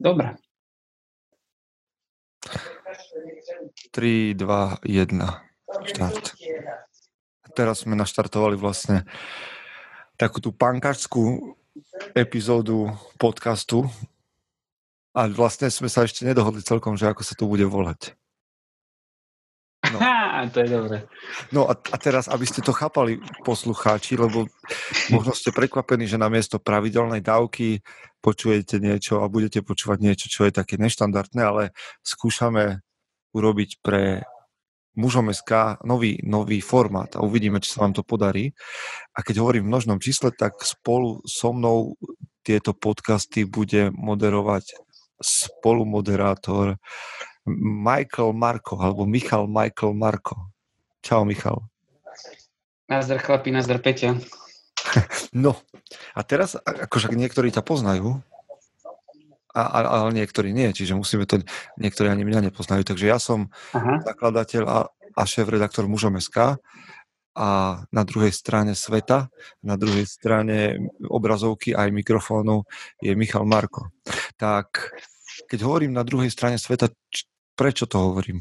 Dobre. 3, 2, 1. Štart. Teraz sme naštartovali vlastne takú tú pankačskú epizódu podcastu a vlastne sme sa ešte nedohodli celkom, že ako sa to bude volať. No. to je dobré. No a, a teraz, aby ste to chápali, poslucháči, lebo možno ste prekvapení, že namiesto pravidelnej dávky počujete niečo a budete počúvať niečo, čo je také neštandardné, ale skúšame urobiť pre mužom SK nový, nový formát a uvidíme, či sa vám to podarí. A keď hovorím v množnom čísle, tak spolu so mnou tieto podcasty bude moderovať spolumoderátor Michael Marko, alebo Michal Michael Marko. Čau, Michal. Nazdar chlapi, nazdar Peťa. No, a teraz, akože niektorí ťa poznajú, a, a, ale niektorí nie, čiže musíme to, niektorí ani mňa nepoznajú, takže ja som Aha. zakladateľ a, a šéf-redaktor mužom SK a na druhej strane sveta, na druhej strane obrazovky aj mikrofónu je Michal Marko. Tak keď hovorím na druhej strane sveta, prečo to hovorím?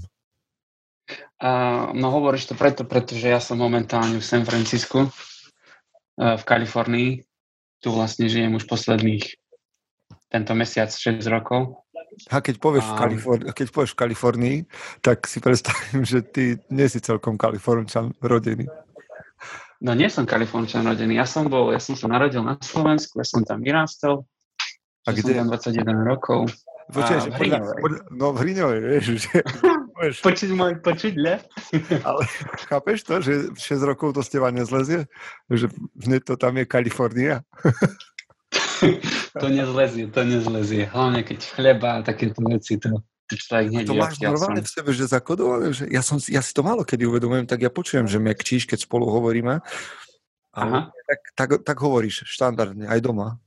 Uh, no hovoríš to preto, pretože ja som momentálne v San Francisco, uh, v Kalifornii. Tu vlastne žijem už posledných tento mesiac 6 rokov. A keď povieš, um, v Kaliforn- keď povieš v Kalifornii, tak si predstavím, že ty nie si celkom Kalifornčan rodený. No nie som Kalifornčan rodený. Ja som bol, ja som sa narodil na Slovensku, ja som tam vyrástol. A kde? Som tam 21 rokov. Počuaj, že podľa, podľa, no v Hriňovej, vieš, že... počuť môj, počuť, ne? Ale chápeš to, že 6 rokov to z teba nezlezie? Že hneď to tam je Kalifornia? to nezlezie, to nezlezie. Hlavne keď chleba a takéto veci, to, človek hneď To máš normálne v sebe, že zakodované, že ja, som, ja si to málo kedy uvedomujem, tak ja počujem, že mekčíš, keď spolu hovoríme. Aha. Tak, tak, tak hovoríš štandardne, aj doma.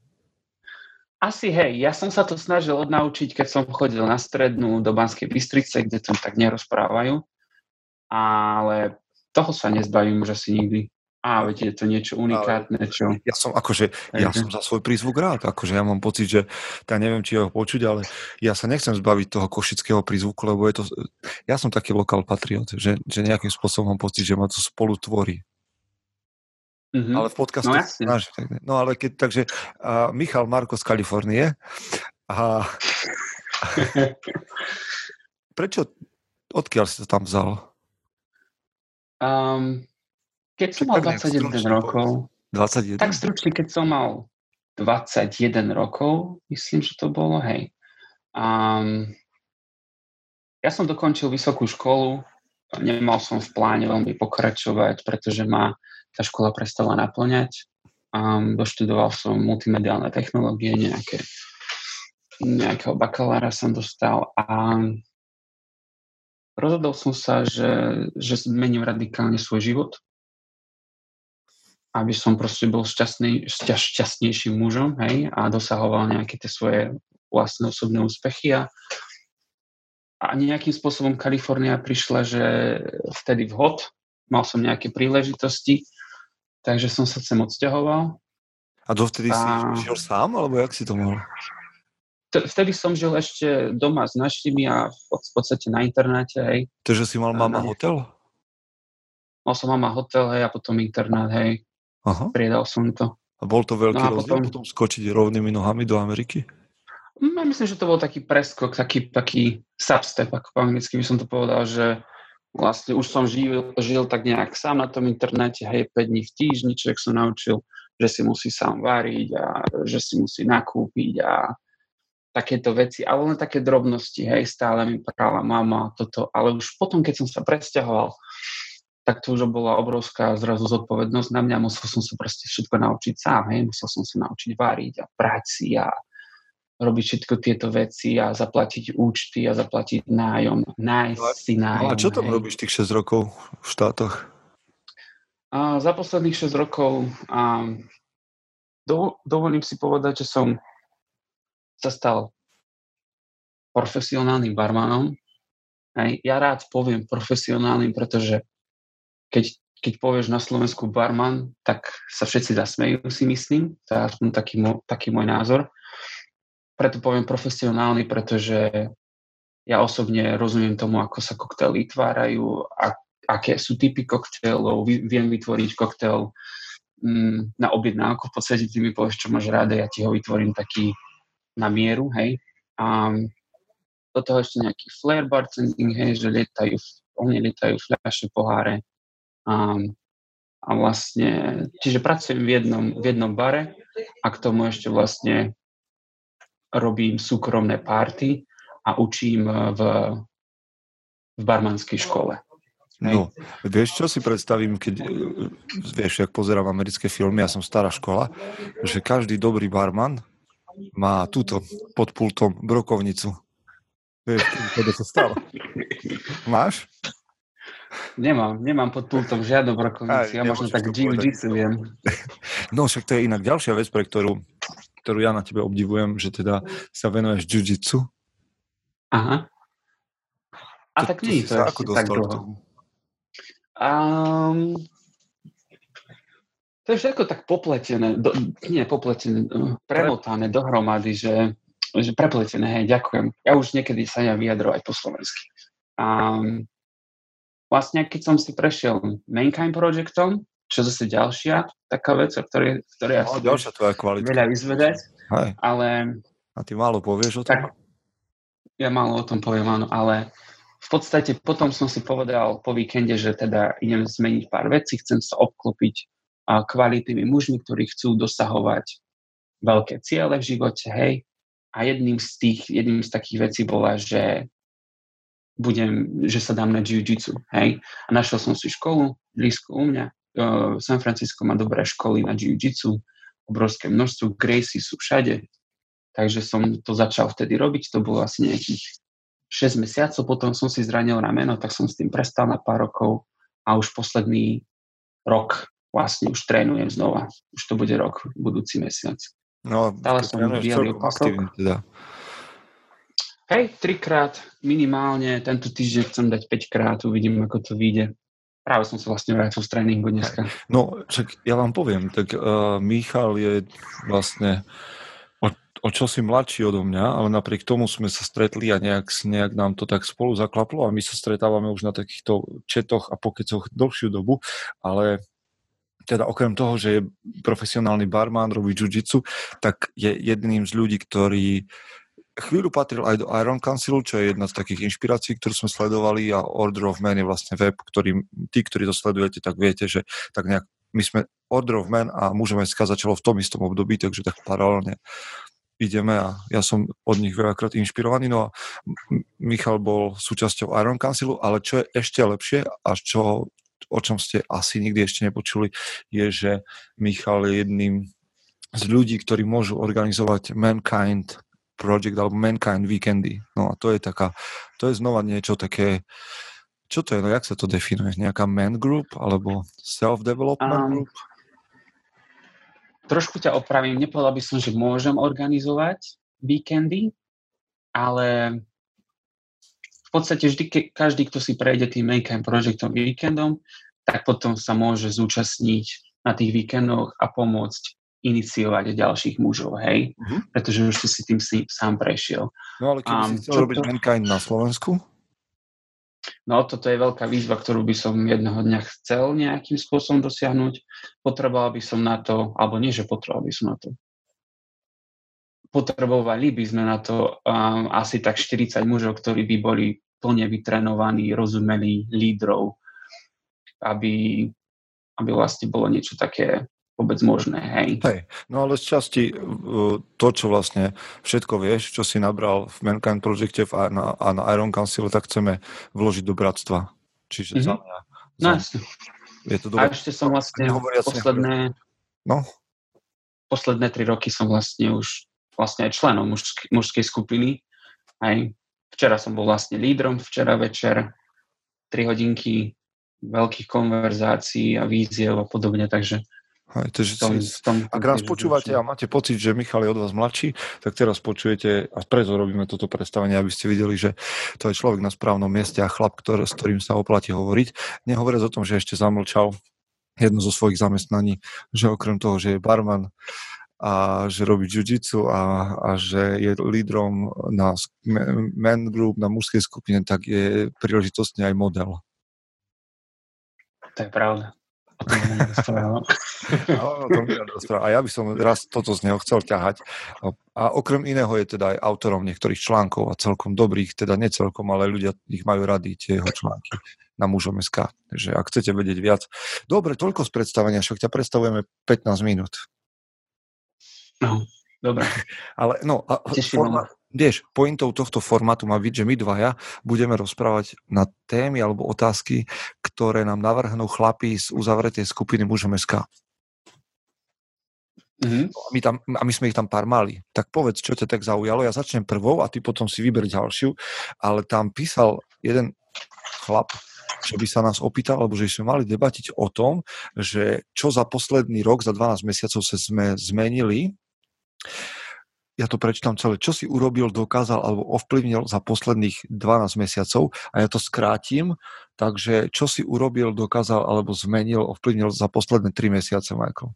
Asi hej, ja som sa to snažil odnaučiť, keď som chodil na strednú do Banskej Bystrice, kde tam tak nerozprávajú, ale toho sa nezbavím už asi nikdy. Á, veď je to niečo unikátne, čo... Ja som akože, ja som za svoj prízvuk rád, akože ja mám pocit, že, ja neviem, či ho počuť, ale ja sa nechcem zbaviť toho košického prízvuku, lebo je to, ja som taký lokál patriot, že, že nejakým spôsobom mám pocit, že ma to spolu tvorí. Mm-hmm. Ale v podcastu... No, Náš, no ale keď, takže uh, Michal Marko z Kalifornie. A, prečo, odkiaľ si to tam vzal? Um, keď som mal 21 rokov, 21? tak stručne, keď som mal 21 rokov, myslím, že to bolo, hej. Um, ja som dokončil vysokú školu, nemal som v pláne veľmi pokračovať, pretože ma tá škola prestala naplňať. Um, doštudoval som multimediálne technológie, nejaké, nejakého bakalára som dostal a rozhodol som sa, že, že zmením radikálne svoj život, aby som proste bol šťastný, šťa, šťastnejším mužom hej, a dosahoval nejaké tie svoje vlastné osobné úspechy a, a nejakým spôsobom Kalifornia prišla, že vtedy vhod, mal som nejaké príležitosti Takže som sa sem odsťahoval. A dovtedy a... si žil sám, alebo jak si to mal? Vtedy som žil ešte doma s našimi a v podstate na internáte, hej. Takže si mal mama hotel? Mal som mama hotel, hej, a potom internát, hej. Aha. Priedal som to. A bol to veľký no rozdiel potom... potom skočiť rovnými nohami do Ameriky? No, myslím, že to bol taký preskok, taký, taký substep, ako po anglicky by som to povedal, že vlastne už som žil, žil tak nejak sám na tom internete, hej, 5 dní v týždni, človek som naučil, že si musí sám variť a že si musí nakúpiť a takéto veci, ale len také drobnosti, hej, stále mi prala mama toto, ale už potom, keď som sa presťahoval, tak to už bola obrovská zrazu zodpovednosť na mňa, musel som sa proste všetko naučiť sám, hej, musel som sa naučiť variť a práci a robiť všetko tieto veci a zaplatiť účty a zaplatiť nájom, nájsť si nájom. No a čo tam hej. robíš tých 6 rokov v štátoch? A za posledných 6 rokov a do, dovolím si povedať, že som sa stal profesionálnym barmanom. Hej. Ja rád poviem profesionálnym, pretože keď, keď povieš na Slovensku barman, tak sa všetci zasmejú, si myslím. To je aspoň taký, taký môj názor preto poviem profesionálny, pretože ja osobne rozumiem tomu, ako sa koktely vytvárajú, a, aké sú typy koktélov, viem vytvoriť koktel mm, na objednávku, v podstate ty mi povieš, čo máš rád, ja ti ho vytvorím taký na mieru, hej. A do toho ešte nejaký flare bartending, hej, že lietajú, oni lietajú fľaše, poháre. A, a vlastne, čiže pracujem v jednom, v jednom bare a k tomu ešte vlastne robím súkromné párty a učím v, v barmanskej škole. No, vieš, čo si predstavím, keď, vieš, ak pozerám americké filmy, ja som stará škola, že každý dobrý barman má túto pod pultom brokovnicu. Vieš, to sa stalo. Máš? Nemám, nemám pod pultom žiadnu brokovnicu, ja možno tak jiu-jitsu viem. No však to je inak ďalšia vec, pre ktorú, ktorú ja na tebe obdivujem, že teda sa venuješ jiu-jitsu. Aha. A to, tak nie to, to ako tak dlho. Um, to je všetko tak popletené, do, nie popletené, uh, premotané dohromady, že, že prepletené, hej, ďakujem. Ja už niekedy sa neviem vyjadrovať po slovensky. Um, vlastne, keď som si prešiel Mankind Projectom, čo zase ďalšia taká vec, o ktorej, ktorej ja no, ďalšia tvoja kvalita. veľa vyzvedať, Hej. ale... A ty málo povieš o tom? Tak, ja málo o tom poviem, áno, ale v podstate potom som si povedal po víkende, že teda idem zmeniť pár vecí, chcem sa obklopiť kvalitnými mužmi, ktorí chcú dosahovať veľké ciele v živote, hej. A jedným z tých, jedným z takých vecí bola, že budem, že sa dám na jiu-jitsu, hej. A našiel som si školu blízko u mňa. San Francisco má dobré školy na jiu-jitsu, obrovské množstvo, Gracie sú všade, Takže som to začal vtedy robiť, to bolo asi nejakých 6 mesiacov, potom som si zranil rameno, tak som s tým prestal na pár rokov a už posledný rok vlastne už trénujem znova. Už to bude rok, budúci mesiac. No, Stále som vyvíjal aktívne teda. Hej, trikrát minimálne, tento týždeň chcem dať 5 krát, uvidím, ako to vyjde. Práve som sa vlastne vrátil z tréningu dneska. No, však ja vám poviem, tak uh, Michal je vlastne o čo si mladší odo mňa, ale napriek tomu sme sa stretli a nejak, nejak nám to tak spolu zaklaplo a my sa stretávame už na takýchto četoch a pokecoch dlhšiu dobu, ale teda okrem toho, že je profesionálny barman, robí jiu tak je jedným z ľudí, ktorý chvíľu patril aj do Iron Council, čo je jedna z takých inšpirácií, ktorú sme sledovali a Order of Man je vlastne web, ktorý tí, ktorí to sledujete, tak viete, že tak nejak my sme Order of Man a môžeme skázať začalo v tom istom období, takže tak paralelne ideme a ja som od nich veľakrát inšpirovaný. No a Michal bol súčasťou Iron Councilu, ale čo je ešte lepšie a čo, o čom ste asi nikdy ešte nepočuli, je, že Michal je jedným z ľudí, ktorí môžu organizovať Mankind Project alebo Mankind Weekendy. No a to je taká, to je znova niečo také, čo to je, no jak sa to definuje? Nejaká man group alebo self-development um, group? trošku ťa opravím, nepovedal by som, že môžem organizovať víkendy, ale v podstate vždy, ke, každý, kto si prejde tým Makeham Projectom víkendom, tak potom sa môže zúčastniť na tých víkendoch a pomôcť iniciovať ďalších mužov, hej? Uh-huh. Pretože už si tým si sám prešiel. No ale keby um, si chcel robiť to... Mankind na Slovensku? No toto je veľká výzva, ktorú by som jedného dňa chcel nejakým spôsobom dosiahnuť. Potreboval by som na to, alebo nie, že potreboval by som na to. Potrebovali by sme na to um, asi tak 40 mužov, ktorí by boli plne vytrenovaní, rozumeli lídrov, aby, aby vlastne bolo niečo také vôbec možné. Hej. hej. No ale z časti to, čo vlastne všetko vieš, čo si nabral v Mankind Projecte a na, a na Iron Council, tak chceme vložiť do bratstva. Čiže mm-hmm. za mňa. Za no, Je to dobré. A ešte som vlastne posledné, no? posledné tri roky som vlastne už vlastne aj členom mužskej, mužskej skupiny. Aj včera som bol vlastne lídrom, včera večer, tri hodinky veľkých konverzácií a víziev a podobne, takže Hej, takže tom, si, tom, ak nás počúvate a máte pocit, že Michal je od vás mladší, tak teraz počujete a preto robíme toto predstavenie, aby ste videli, že to je človek na správnom mieste a chlap, ktorý, s ktorým sa oplatí hovoriť. Nehovoriac o tom, že ešte zamlčal jedno zo svojich zamestnaní, že okrem toho, že je barman a že robí jiu a, a že je lídrom na men group, na mužskej skupine, tak je príležitostne aj model. To je pravda. a ja by som raz toto z neho chcel ťahať. A okrem iného je teda aj autorom niektorých článkov a celkom dobrých, teda necelkom, ale ľudia ich majú rady, tie jeho články na mužom SK. Takže ak chcete vedieť viac. Dobre, toľko z predstavenia, však ťa predstavujeme 15 minút. No, dobre. Ale no, a forma, vieš, pointou tohto formátu má byť, že my dvaja budeme rozprávať na témy alebo otázky, ktoré nám navrhnú chlapí z uzavretej skupiny mužom SK. Mm-hmm. A, my tam, a my sme ich tam pár mali. Tak povedz, čo ťa tak zaujalo. Ja začnem prvou a ty potom si vyber ďalšiu. Ale tam písal jeden chlap, že by sa nás opýtal, alebo že sme mali debatiť o tom, že čo za posledný rok, za 12 mesiacov sa sme zmenili ja to prečítam celé, čo si urobil, dokázal alebo ovplyvnil za posledných 12 mesiacov a ja to skrátim, takže čo si urobil, dokázal alebo zmenil, ovplyvnil za posledné 3 mesiace, Michael.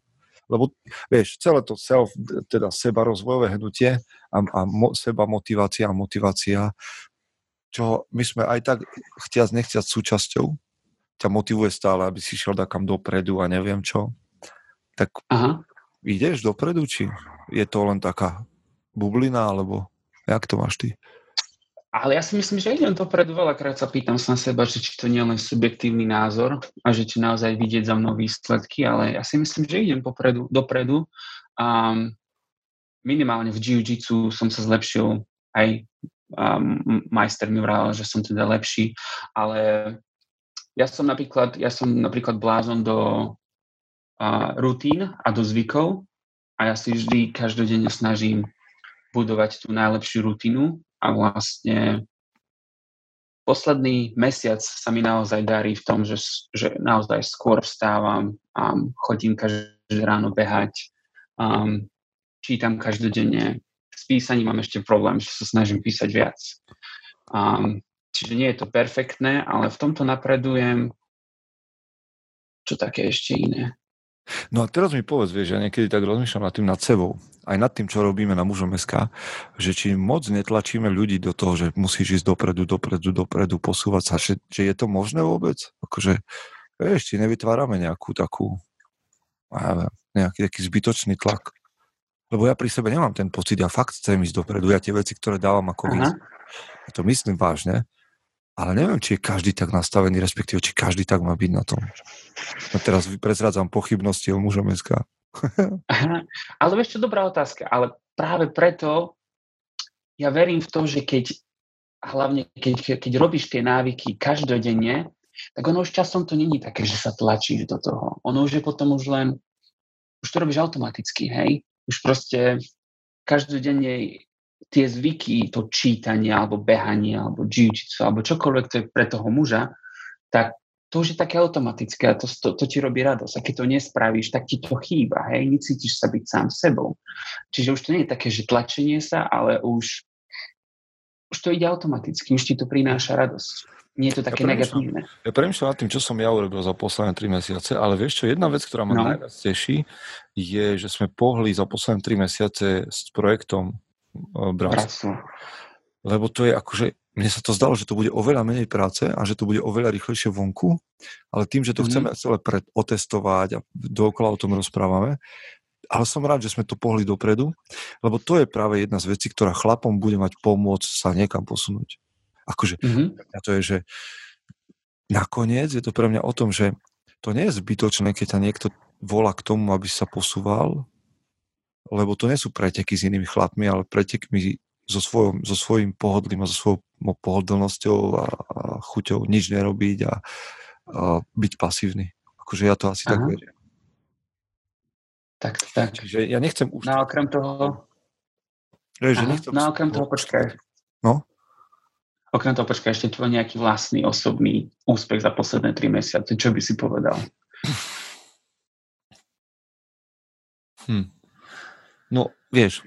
Lebo vieš, celé to self, teda seba rozvojové hnutie a, a mo, seba motivácia a motivácia, čo my sme aj tak chtiac nechciac súčasťou, ťa motivuje stále, aby si šiel takam dopredu a neviem čo. Tak Aha. ideš dopredu, či je to len taká bublina, alebo jak to máš ty? Ale ja si myslím, že idem dopredu, veľakrát sa pýtam sa seba, že či to nie je len subjektívny názor a že či naozaj vidieť za mnou výsledky, ale ja si myslím, že idem popredu, dopredu. A minimálne v jiu-jitsu som sa zlepšil, aj um, majster mi vral, že som teda lepší, ale ja som napríklad, ja som napríklad blázon do uh, rutín a do zvykov a ja si vždy každodenne snažím budovať tú najlepšiu rutinu a vlastne posledný mesiac sa mi naozaj darí v tom, že, že naozaj skôr vstávam a chodím každé ráno behať, um, čítam každodenne. S písaním mám ešte problém, že sa snažím písať viac. Um, čiže nie je to perfektné, ale v tomto napredujem. Čo také ešte iné? No a teraz mi povedz, vieš, ja niekedy tak rozmýšľam nad tým nad sebou, aj nad tým, čo robíme na mužom SK, že či moc netlačíme ľudí do toho, že musíš ísť dopredu, dopredu, dopredu, posúvať sa, že, že je to možné vôbec? Akože, vieš, či nevytvárame nejakú takú, ja nejaký taký zbytočný tlak. Lebo ja pri sebe nemám ten pocit, ja fakt chcem ísť dopredu, ja tie veci, ktoré dávam ako výzvu, ja to myslím vážne, ale neviem, či je každý tak nastavený, respektíve, či každý tak má byť na tom. No teraz prezrádzam pochybnosti o mužom SK. ale vieš čo, dobrá otázka. Ale práve preto ja verím v to, že keď hlavne keď, keď robíš tie návyky každodenne, tak ono už časom to není také, že sa tlačíš do toho. Ono už je potom už len, už to robíš automaticky, hej? Už proste každodenne tie zvyky, to čítanie, alebo behanie, alebo jiu alebo čokoľvek to je pre toho muža, tak to už je také automatické a to, to, to ti robí radosť. A keď to nespravíš, tak ti to chýba, hej, necítiš sa byť sám sebou. Čiže už to nie je také, že tlačenie sa, ale už, už to ide automaticky, už ti to prináša radosť. Nie je to také ja negatívne. Ja premýšľam nad tým, čo som ja urobil za posledné tri mesiace, ale vieš čo, jedna vec, ktorá ma no. najviac teší, je, že sme pohli za posledné tri mesiace s projektom bratstvo. Lebo to je akože, mne sa to zdalo, že to bude oveľa menej práce a že to bude oveľa rýchlejšie vonku, ale tým, že to mm-hmm. chceme celé pred, otestovať a dookola o tom rozprávame, ale som rád, že sme to pohli dopredu, lebo to je práve jedna z vecí, ktorá chlapom bude mať pomôcť sa niekam posunúť. Akože, mm-hmm. a to je, že nakoniec je to pre mňa o tom, že to nie je zbytočné, keď ťa niekto volá k tomu, aby sa posúval, lebo to nie sú preteky s inými chlapmi, ale pretekmi so, svojom, so svojím pohodlím a so svojou pohodlnosťou a, a chuťou nič nerobiť a, a byť pasívny. Akože ja to asi Aha. tak verím. Tak, tak. Čiže ja nechcem už... No okrem toho... Vieš, že nechcem... No okrem toho, počkaj. No? Okrem toho, počkaj, ešte tvoj nejaký vlastný osobný úspech za posledné tri mesiace. Čo by si povedal? Hm. No, vieš,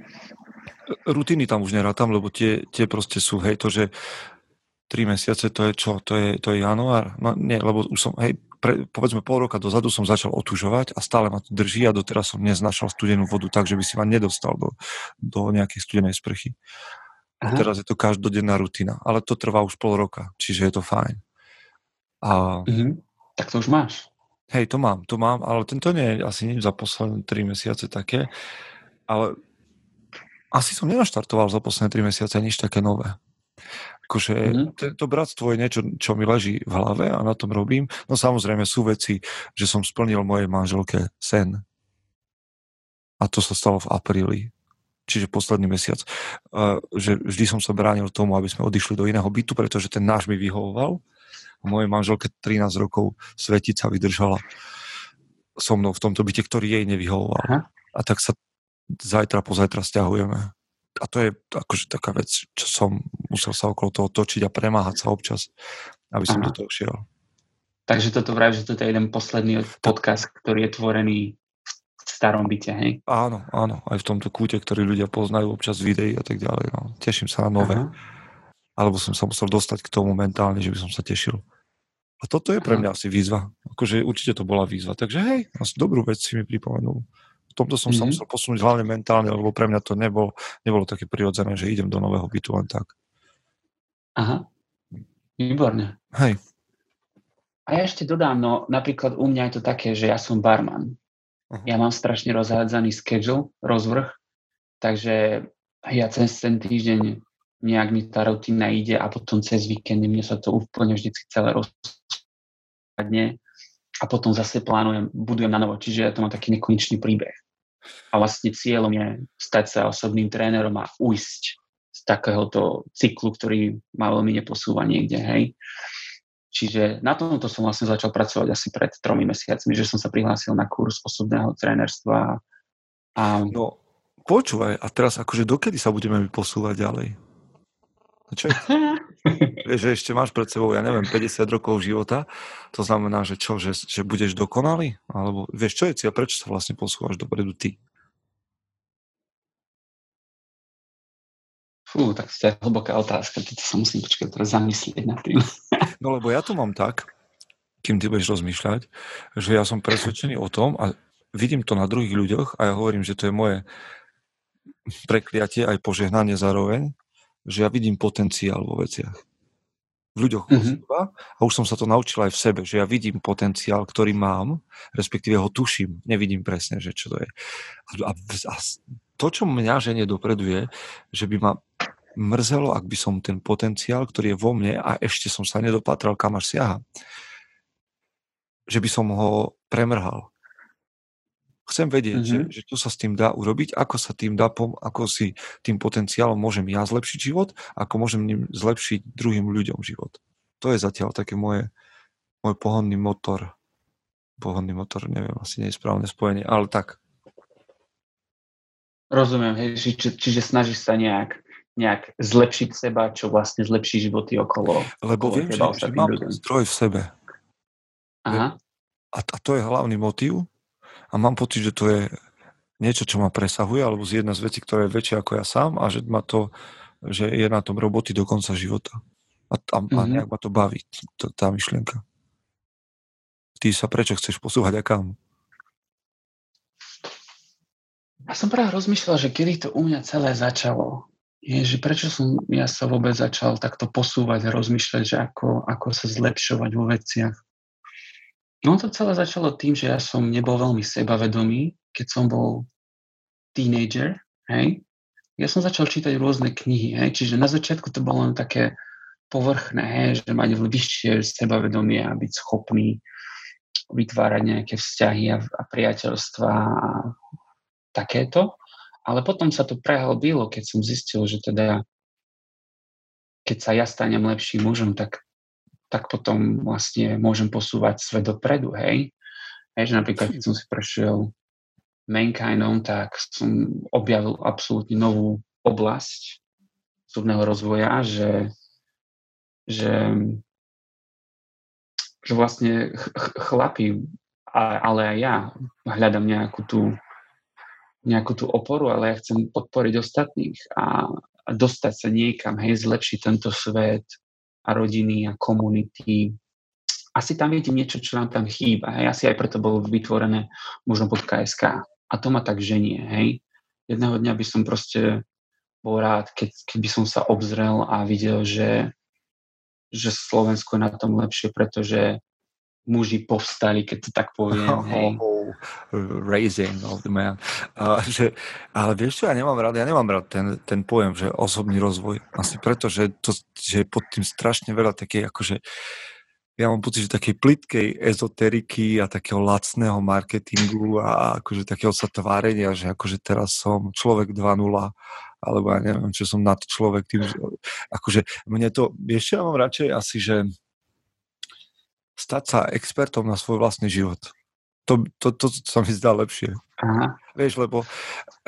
rutiny tam už nerátam, lebo tie, tie proste sú, hej, to, že tri mesiace, to je čo? To je, to je január? No nie, lebo už som, hej, pre, povedzme pol roka dozadu som začal otužovať a stále ma to drží a doteraz som neznašal studenú vodu tak, že by si ma nedostal do, do nejakej studenej sprchy. A teraz je to každodenná rutina, ale to trvá už pol roka, čiže je to fajn. A... Mm-hmm. Tak to už máš. Hej, to mám, to mám, ale tento nie je asi nič za posledné 3 mesiace také, ale asi som nenaštartoval za posledné 3 mesiace nič také nové. Akože mm-hmm. to bratstvo je niečo, čo mi leží v hlave a na tom robím. No samozrejme sú veci, že som splnil mojej manželke sen. A to sa stalo v apríli, čiže posledný mesiac. Uh, že vždy som sa bránil tomu, aby sme odišli do iného bytu, pretože ten náš mi vyhovoval. A mojej manželke 13 rokov svetica vydržala so mnou v tomto byte, ktorý jej nevyhovoval. Aha. A tak sa zajtra, pozajtra stiahujeme a to je akože taká vec, čo som musel sa okolo toho točiť a premáhať sa občas, aby som Aha. do toho šiel. Takže toto vraj, že toto je jeden posledný podcast, ktorý je tvorený v starom byte, hej? Áno, áno, aj v tomto kúte, ktorý ľudia poznajú občas videí a tak ďalej. No. Teším sa na nové. Aha. Alebo som sa musel dostať k tomu mentálne, že by som sa tešil. A toto je pre mňa asi výzva. Akože určite to bola výzva. Takže hej, asi dobrú vec si mi pripomenul tomto som mm-hmm. sa mhm. musel posunúť hlavne mentálne, lebo pre mňa to nebol, nebolo také prirodzené, že idem do nového bytu len tak. Aha, výborne. Hej. A ja ešte dodám, no napríklad u mňa je to také, že ja som barman. Uh-huh. Ja mám strašne rozhádzaný schedule, rozvrh, takže ja cez ten týždeň nejak mi tá rutina ide a potom cez víkend mne sa to úplne vždycky celé rozpadne a potom zase plánujem, budujem na novo, čiže ja to mám taký nekonečný príbeh. A vlastne cieľom je stať sa osobným trénerom a ujsť z takéhoto cyklu, ktorý ma veľmi neposúva niekde, hej. Čiže na tomto som vlastne začal pracovať asi pred tromi mesiacmi, že som sa prihlásil na kurz osobného trénerstva. A... No, počúvaj, a teraz akože dokedy sa budeme posúvať ďalej? Čo že ešte máš pred sebou, ja neviem, 50 rokov života, to znamená, že čo, že, že budeš dokonalý? Alebo vieš, čo je cieľ, prečo sa vlastne posúvaš dopredu ty? Fú, tak to je hlboká otázka, to sa musím počkať teraz zamyslieť nad tým. No lebo ja to mám tak, kým ty budeš rozmýšľať, že ja som presvedčený o tom a vidím to na druhých ľuďoch a ja hovorím, že to je moje prekliatie aj požehnanie zároveň, že ja vidím potenciál vo veciach v ľuďoch mm-hmm. a už som sa to naučil aj v sebe, že ja vidím potenciál, ktorý mám, respektíve ho tuším, nevidím presne, že čo to je. A, a, a to, čo mňa ženie dopredu je, že by ma mrzelo, ak by som ten potenciál, ktorý je vo mne a ešte som sa nedopatral, kam až siaha, že by som ho premrhal. Chcem vedieť, mm-hmm. že, že čo sa s tým dá urobiť, ako sa tým dá, ako si tým potenciálom môžem ja zlepšiť život, ako môžem ním zlepšiť druhým ľuďom život. To je zatiaľ také moje, môj pohonný motor. Pohonný motor, neviem, asi nie je správne spojenie, ale tak. Rozumiem, hej, či, či, čiže snažíš sa nejak, nejak zlepšiť seba, čo vlastne zlepší životy okolo. Lebo okolo viem, že, že mám ľuďom. zdroj v sebe. Aha. A, a to je hlavný motív, a mám pocit, že to je niečo, čo ma presahuje, alebo z jedna z vecí, ktorá je väčšia ako ja sám a že ma to, že je na tom roboty do konca života. A, a, mm-hmm. a nejak ma to baví, to, tá myšlienka. Ty sa prečo chceš posúvať a kam? Ja som práve rozmýšľal, že kedy to u mňa celé začalo. Je, že prečo som ja sa vôbec začal takto posúvať a rozmýšľať, že ako, ako sa zlepšovať vo veciach. No to celé začalo tým, že ja som nebol veľmi sebavedomý, keď som bol teenager, hej. Ja som začal čítať rôzne knihy, hej, čiže na začiatku to bolo len také povrchné, hej, že mať vyššie sebavedomie a byť schopný vytvárať nejaké vzťahy a, a priateľstva a takéto. Ale potom sa to prehlbilo, keď som zistil, že teda keď sa ja stanem lepším mužom, tak tak potom vlastne môžem posúvať svet dopredu, hej. Hej, že napríklad, keď som si prešiel Mankindom, tak som objavil absolútne novú oblasť súdneho rozvoja, že, že, že vlastne ch- chlapi, ale aj ja hľadám nejakú tú, nejakú tú oporu, ale ja chcem podporiť ostatných a, a dostať sa niekam, hej, zlepšiť tento svet, a rodiny a komunity asi tam vidím niečo, čo nám tam chýba. Hej. Asi aj preto bolo vytvorené možno pod KSK. A to ma tak ženie. Hej. Jedného dňa by som proste bol rád, keď, keby som sa obzrel a videl, že, že Slovensko je na tom lepšie, pretože muži povstali, keď to tak poviem. Hej. Oh, raising of the man. Uh, že, ale vieš čo, ja nemám rád, ja nemám rád ten, ten pojem, že osobný rozvoj. Asi preto, že, to, že pod tým strašne veľa také akože ja mám pocit, že takej plitkej ezoteriky a takého lacného marketingu a akože takého sa tvárenia, že akože teraz som človek 2.0 alebo ja neviem, čo som nad človek tým, že, akože mne to, čo, ja mám radšej asi, že stať sa expertom na svoj vlastný život. To, to, to, to sa mi zdá lepšie. Aha. Vieš, lebo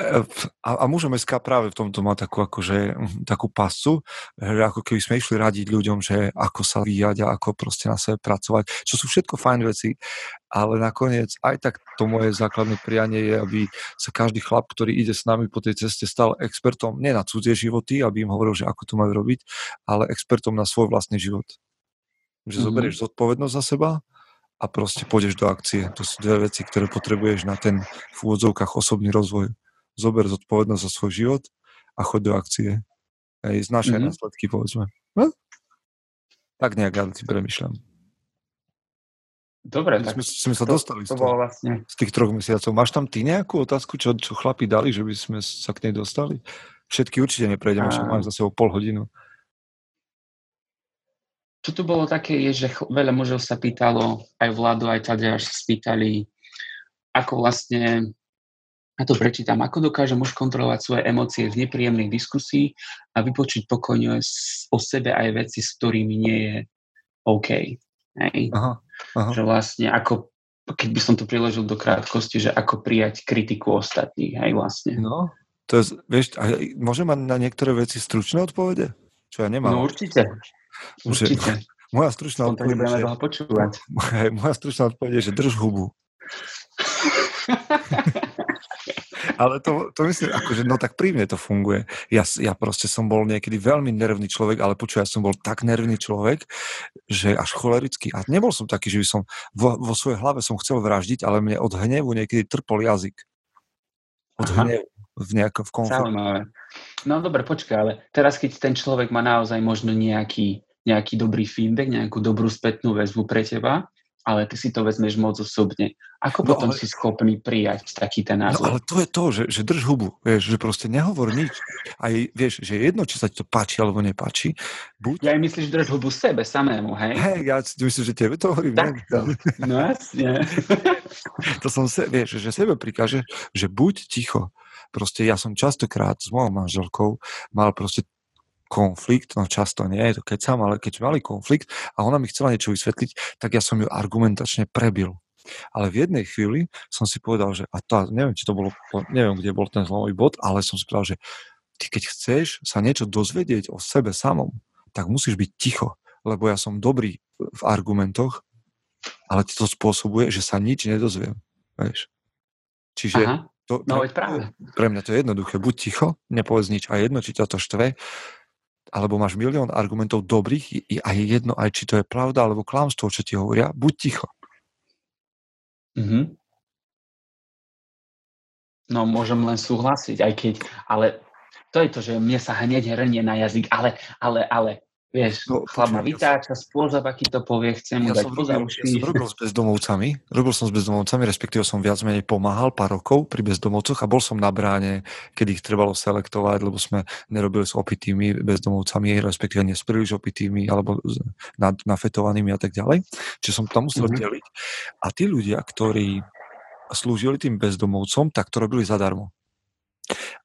e, a, a môžeme SK práve v tomto má takú, akože, hm, takú pascu, že ako keby sme išli radiť ľuďom, že ako sa vyjať a ako proste na sebe pracovať, čo sú všetko fajn veci, ale nakoniec aj tak to moje základné prianie je, aby sa každý chlap, ktorý ide s nami po tej ceste, stal expertom nie na cudzie životy, aby im hovoril, že ako to majú robiť, ale expertom na svoj vlastný život. Že mm-hmm. zoberieš zodpovednosť za seba a proste pôjdeš do akcie. To sú dve veci, ktoré potrebuješ na ten v úvodzovkách osobný rozvoj. Zober zodpovednosť za svoj život a choď do akcie. Aj znášaj mm-hmm. následky, povedzme. No? Tak nejak ja si premyšľam. Dobre, tak sme, sme sa to, dostali to, to toho, vlastne. z tých troch mesiacov. Máš tam ty nejakú otázku, čo, čo chlapi dali, že by sme sa k nej dostali? Všetky určite neprejdeme, čo máme za sebou pol hodinu čo tu bolo také, je, že veľa mužov sa pýtalo, aj vládu, aj tady až sa spýtali, ako vlastne, ja to prečítam, ako dokáže muž kontrolovať svoje emócie v nepríjemnej diskusii a vypočuť pokojne o sebe aj veci, s ktorými nie je OK. Hej? Aha, aha. Že vlastne ako, keď by som to priložil do krátkosti, že ako prijať kritiku ostatných, hej, vlastne. No, to je, vieš, a mať na niektoré veci stručné odpovede? Čo ja nemám. No určite. Určite. Moja stručná odpoveď je, že, počúvať. moja stručná odpoveď je, že drž hubu. Ale to, to myslím, akože, no tak pri mne to funguje. Ja, ja proste som bol niekedy veľmi nervný človek, ale počuj, ja som bol tak nervný človek, že až cholerický. A nebol som taký, že by som vo, vo svojej hlave som chcel vraždiť, ale mne od hnevu niekedy trpol jazyk. Od Aha. hnevu v nejakom konflikte. Zaujímavé. No dobre, počkaj, ale teraz keď ten človek má naozaj možno nejaký nejaký dobrý feedback, nejakú dobrú spätnú väzbu pre teba, ale ty si to vezmeš moc osobne. Ako no, potom ale... si schopný prijať taký ten no, názor? No ale to je to, že, že drž hubu, vieš, že proste nehovor nič. Aj vieš, že jedno, či sa ti to páči alebo nepáči. Buď... Ja aj myslíš, drž hubu sebe samému, hej? Hej, ja myslím, že tebe to hovorím. Takto. No jasne. to som, se, vieš, že sebe prikáže, že buď ticho. Proste ja som častokrát s mojou manželkou mal proste konflikt, no často nie, to keď sam, ale keď mali konflikt a ona mi chcela niečo vysvetliť, tak ja som ju argumentačne prebil. Ale v jednej chvíli som si povedal, že a to, neviem, či to bolo, neviem, kde bol ten zlomový bod, ale som si povedal, že ty keď chceš sa niečo dozvedieť o sebe samom, tak musíš byť ticho, lebo ja som dobrý v argumentoch, ale to spôsobuje, že sa nič nedozviem. Vieš. Čiže Aha. To, no, pre, práve. pre mňa to je jednoduché. Buď ticho, nepovedz nič a jedno, či ťa to štve, alebo máš milión argumentov dobrých a je jedno aj, či to je pravda alebo klamstvo, čo ti hovoria, buď ticho. Mm-hmm. No, môžem len súhlasiť, aj keď, ale to je to, že mne sa hneď hrnie na jazyk, ale, ale, ale, Vieš, no, chlap ma vytáča, spôsob, aký to povie, chcem mu ja dať uši. Ja som robil s bezdomovcami, robil som s bezdomovcami, respektíve som viac menej pomáhal pár rokov pri bezdomovcoch a bol som na bráne, keď ich trebalo selektovať, lebo sme nerobili s opitými bezdomovcami, respektíve nie s príliš opitými alebo nad, nafetovanými a tak ďalej. Čiže som tam musel mm-hmm. deliť. A tí ľudia, ktorí slúžili tým bezdomovcom, tak to robili zadarmo.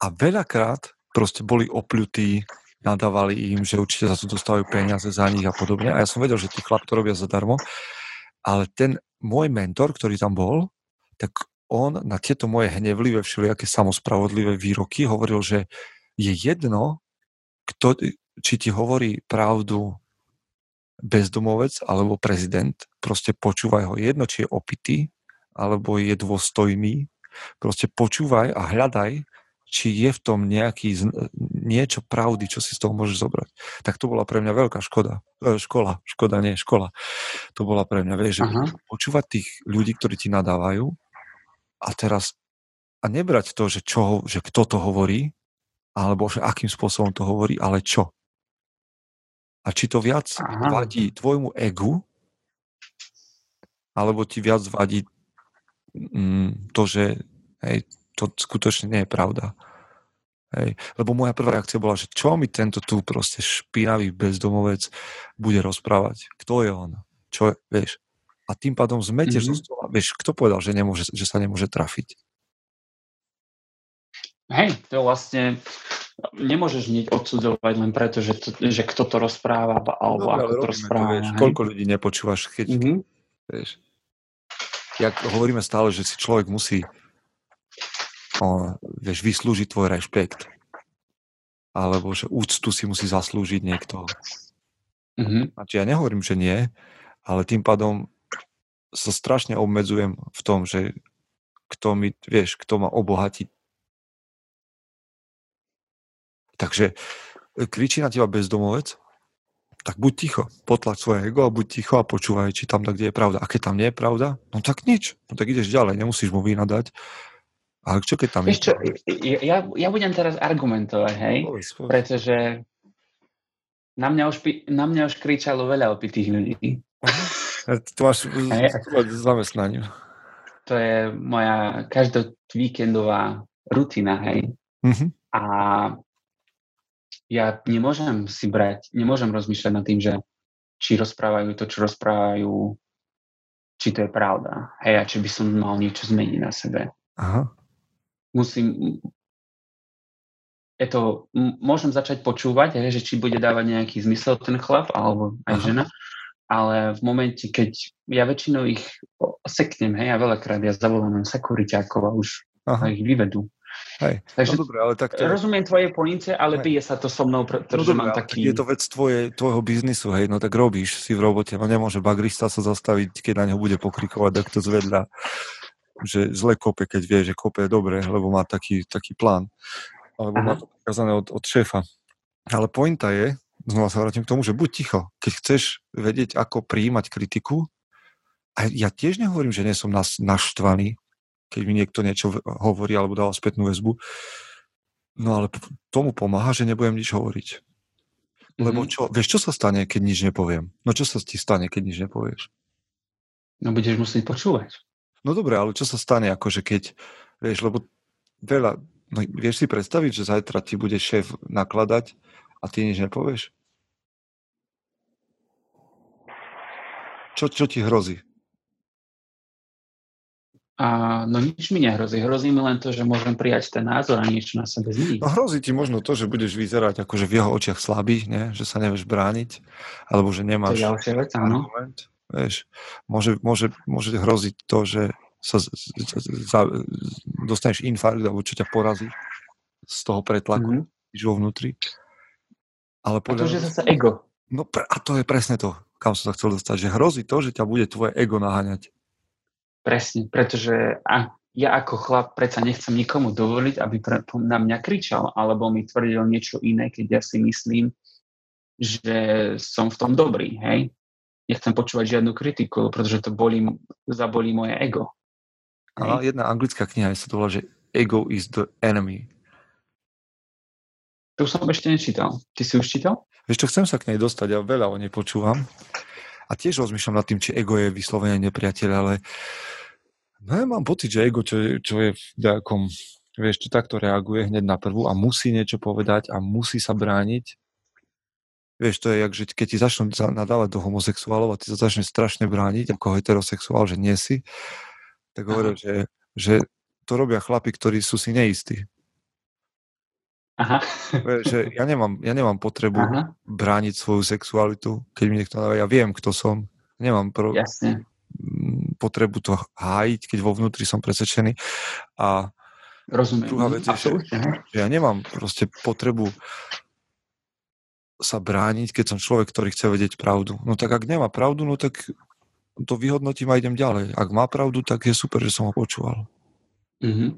A veľakrát proste boli opľutí nadávali im, že určite za to dostávajú peniaze za nich a podobne. A ja som vedel, že tí chlap to robia zadarmo. Ale ten môj mentor, ktorý tam bol, tak on na tieto moje hnevlivé, všelijaké samospravodlivé výroky hovoril, že je jedno, kto, či ti hovorí pravdu bezdomovec alebo prezident, proste počúvaj ho. Jedno, či je opitý, alebo je dôstojný, proste počúvaj a hľadaj či je v tom nejaký, niečo pravdy, čo si z toho môžeš zobrať. Tak to bola pre mňa veľká škoda. E, škola, škoda nie, škola. To bola pre mňa, vieš, že počúvať tých ľudí, ktorí ti nadávajú a teraz a nebrať to, že, čo, že kto to hovorí, alebo že akým spôsobom to hovorí, ale čo. A či to viac Aha. vadí tvojmu egu, alebo ti viac vadí mm, to, že hej, to skutočne nie je pravda. Hej. Lebo moja prvá reakcia bola, že čo mi tento tu proste špinavý bezdomovec bude rozprávať? Kto je on? Čo, vieš? A tým pádom zmetieš mm-hmm. zo stola. Vieš, kto povedal, že, nemôže, že sa nemôže trafiť? Hej, to vlastne nemôžeš nič odsudzovať len preto, že, to, že kto to rozpráva alebo no, ako to rozpráva. To, vieš, koľko ľudí nepočúvaš, keď, mm-hmm. vieš, jak hovoríme stále, že si človek musí o, vieš, vyslúžiť tvoj rešpekt. Alebo že úctu si musí zaslúžiť niekto. Mm-hmm. Znači ja nehovorím, že nie, ale tým pádom sa strašne obmedzujem v tom, že kto mi, vieš, kto ma obohatí. Takže e, kričí na teba bezdomovec, tak buď ticho, potlač svoje ego a buď ticho a počúvaj, či tam, kde je pravda. A keď tam nie je pravda, no tak nič. No tak ideš ďalej, nemusíš mu vynadať, ale čo keď tam Vieš čo, ja, ja budem teraz argumentovať, hej, povedz, povedz. pretože na mňa, už, na mňa už kričalo veľa opitých ľudí. To máš zamestnanie. To je moja každotvíkendová rutina, hej. Uh-huh. A ja nemôžem si brať, nemôžem rozmýšľať nad tým, že či rozprávajú to, čo rozprávajú, či to je pravda. Hej, a či by som mal niečo zmeniť na sebe. Aha musím je to, môžem začať počúvať, že či bude dávať nejaký zmysel ten chlap, alebo aj Aha. žena, ale v momente, keď ja väčšinou ich seknem, hej, a veľakrát ja zavolám sekuriťákov a už Aha. ich vyvedú. Hej, Takže no dobré, ale tak to... rozumiem tvoje poince, ale bije sa to so mnou, no pretože no mám taký... Je to vec tvoje, tvojho biznisu, hej, no tak robíš si v robote, no nemôže bagrista sa zastaviť, keď na neho bude pokrikovať, tak to zvedľa že zle kope, keď vie, že kope je dobre, lebo má taký, taký plán. Alebo Aha. má to pokazané od, od šéfa. Ale pointa je, znova sa vrátim k tomu, že buď ticho. Keď chceš vedieť, ako prijímať kritiku, a ja tiež nehovorím, že nie som nas, naštvaný, keď mi niekto niečo hovorí alebo dáva spätnú väzbu, no ale tomu pomáha, že nebudem nič hovoriť. Lebo mhm. čo, vieš, čo sa stane, keď nič nepoviem? No čo sa ti stane, keď nič nepovieš? No budeš musieť počúvať. No dobre, ale čo sa stane, akože keď, vieš, lebo veľa, no vieš si predstaviť, že zajtra ti bude šéf nakladať a ty nič nepovieš? Čo, čo ti hrozí? A, no nič mi nehrozí. Hrozí mi len to, že môžem prijať ten názor a niečo na sebe zmeniť. No hrozí ti možno to, že budeš vyzerať akože v jeho očiach slabý, ne? že sa nevieš brániť, alebo že nemáš... To je vec, áno. Argument. Vieš, môže, môže, môže hroziť to, že sa z, z, z, dostaneš infarkt alebo čo ťa porazí z toho pretlaku, mm-hmm. vo vnútri. Ale podľa... A to, že zase ego. No a to je presne to, kam som sa chcel dostať, že hrozí to, že ťa bude tvoje ego naháňať. Presne, pretože a ja ako chlap predsa nechcem nikomu dovoliť, aby pre, na mňa kričal, alebo mi tvrdil niečo iné, keď ja si myslím, že som v tom dobrý, hej? Nechcem počúvať žiadnu kritiku, pretože to bolí, zabolí moje ego. A jedna anglická kniha sa to volá, že Ego is the enemy. To som ešte nečítal. Ty si už čítal? Vieš čo, chcem sa k nej dostať, ja veľa o nej počúvam. A tiež rozmýšľam nad tým, či ego je vyslovene nepriateľ, ale no ja mám pocit, že ego, čo je, čo je v nejakom, vieš, čo takto reaguje hneď na prvú a musí niečo povedať a musí sa brániť, Vieš, to je jak, že keď ti začnú nadávať do homosexuálov a ty sa začneš strašne brániť ako heterosexuál, že nie si, tak hovorím, že, že to robia chlapi, ktorí sú si neistí. Aha. Že ja nemám, ja nemám potrebu Aha. brániť svoju sexualitu, keď mi niekto dáva, ja viem, kto som. Nemám pro, Jasne. potrebu to hájiť, keď vo vnútri som presvedčený. A Rozumiem. druhá vec je, že, že ja nemám proste potrebu sa brániť, keď som človek, ktorý chce vedieť pravdu. No tak ak nemá pravdu, no tak to vyhodnotím a idem ďalej. Ak má pravdu, tak je super, že som ho počúval. Mm-hmm.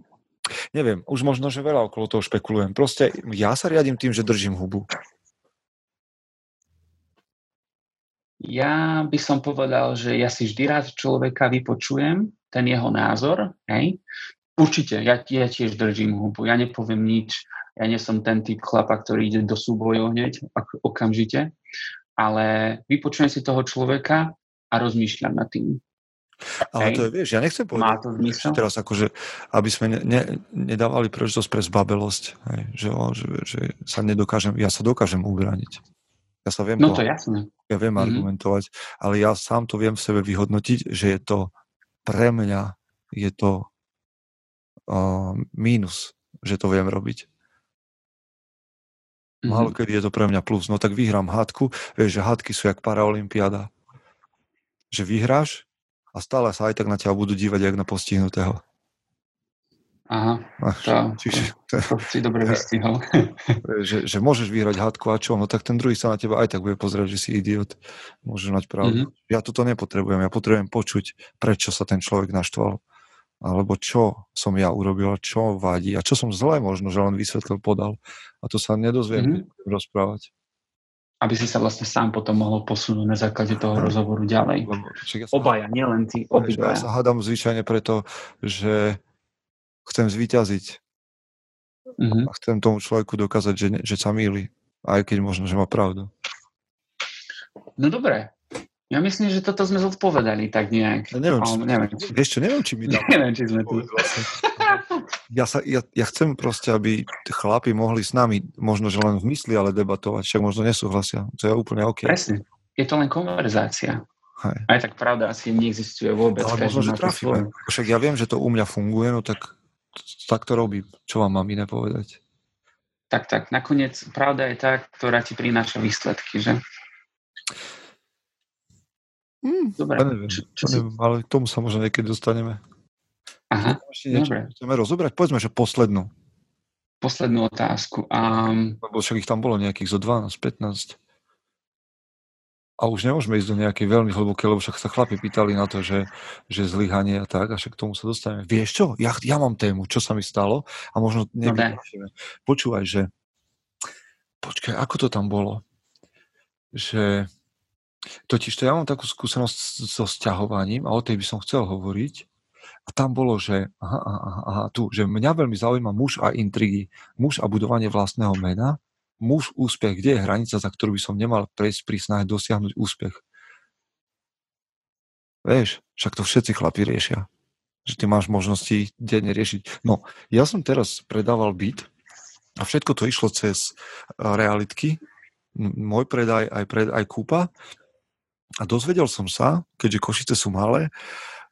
neviem, už možno, že veľa okolo toho špekulujem. Proste ja sa riadím tým, že držím hubu. Ja by som povedal, že ja si vždy rád človeka vypočujem, ten jeho názor, hej. Určite, ja, ja tiež držím hubu, ja nepoviem nič, ja nie som ten typ chlapa, ktorý ide do súbojov hneď, okamžite, ale vypočujem si toho človeka a rozmýšľam nad tým. Ale Hej. to je, vieš, ja nechcem povedať, Má to zmysel? teraz akože, aby sme ne, ne, nedávali príležitosť pre zbabelosť, hej, že, že, že sa nedokážem, ja sa dokážem ubrániť. Ja sa viem no to, to jasné. Ja viem mm-hmm. argumentovať, ale ja sám to viem v sebe vyhodnotiť, že je to pre mňa je to uh, mínus, že to viem robiť. Mm-hmm. Málo kedy je to pre mňa plus. No tak vyhrám hádku, vieš, že hádky sú jak paraolimpiáda. Že vyhráš a stále sa aj tak na teba budú dívať jak na postihnutého. Aha, to, Čiže, to, to si dobre vystihol. že, že môžeš vyhrať hádku a čo, no tak ten druhý sa na teba aj tak bude pozrieť, že si idiot. Môžeš mať pravdu. Mm-hmm. Ja toto nepotrebujem, ja potrebujem počuť, prečo sa ten človek naštval. Alebo čo som ja urobil, čo vadí a čo som zle možno, že len vysvetlil, podal. A to sa nedozviem mm-hmm. rozprávať aby si sa vlastne sám potom mohol posunúť na základe toho rozhovoru ďalej. Ja sa, Obaja, nielen ty, obidvaja. Ja sa hádam zvyčajne preto, že chcem zvíťaziť. Mm-hmm. A chcem tomu človeku dokázať, že, že sa míli. Aj keď možno, že má pravdu. No dobré. Ja myslím, že toto sme zodpovedali tak nejak. Ja neviem, či, neviem, či... Vieš čo, neviem, či mi dá. neviem, či sme tu. Vlastne. ja, sa, ja, ja chcem proste, aby chlapi mohli s nami, možno, že len v mysli, ale debatovať, však možno nesúhlasia. To je úplne OK. Presne. Je to len konverzácia. Hej. Aj tak pravda asi neexistuje vôbec. Ale možno, že trafíme. Však ja viem, že to u mňa funguje, no tak, tak to robím. Čo vám mám iné povedať? Tak, tak. Nakoniec pravda je tá, ktorá ti prináša výsledky, že? Hmm, Dobre. Ja neviem, čo, čo neviem, si... ale k tomu sa možno niekedy dostaneme. Aha, niečo dobre. chceme rozobrať? Povedzme, že poslednú. Poslednú otázku. Um... Lebo však ich tam bolo nejakých zo 12, 15. A už nemôžeme ísť do nejakej veľmi hlboké, lebo však sa chlapi pýtali na to, že, že zlyhanie a tak, a však k tomu sa dostaneme. Vieš čo? Ja, ja mám tému, čo sa mi stalo a možno niekde no Počúvaj, že počkaj, ako to tam bolo? Že totiž to ja mám takú skúsenosť so sťahovaním a o tej by som chcel hovoriť a tam bolo, že aha, aha, aha, tu, že mňa veľmi zaujíma muž a intrigy, muž a budovanie vlastného mena, muž úspech, kde je hranica, za ktorú by som nemal prejsť pri snahe dosiahnuť úspech. Vieš, však to všetci chlapi riešia. Že ty máš možnosti denne riešiť. No, ja som teraz predával byt a všetko to išlo cez realitky. Môj predaj, aj, pred, aj kúpa. A dozvedel som sa, keďže Košice sú malé,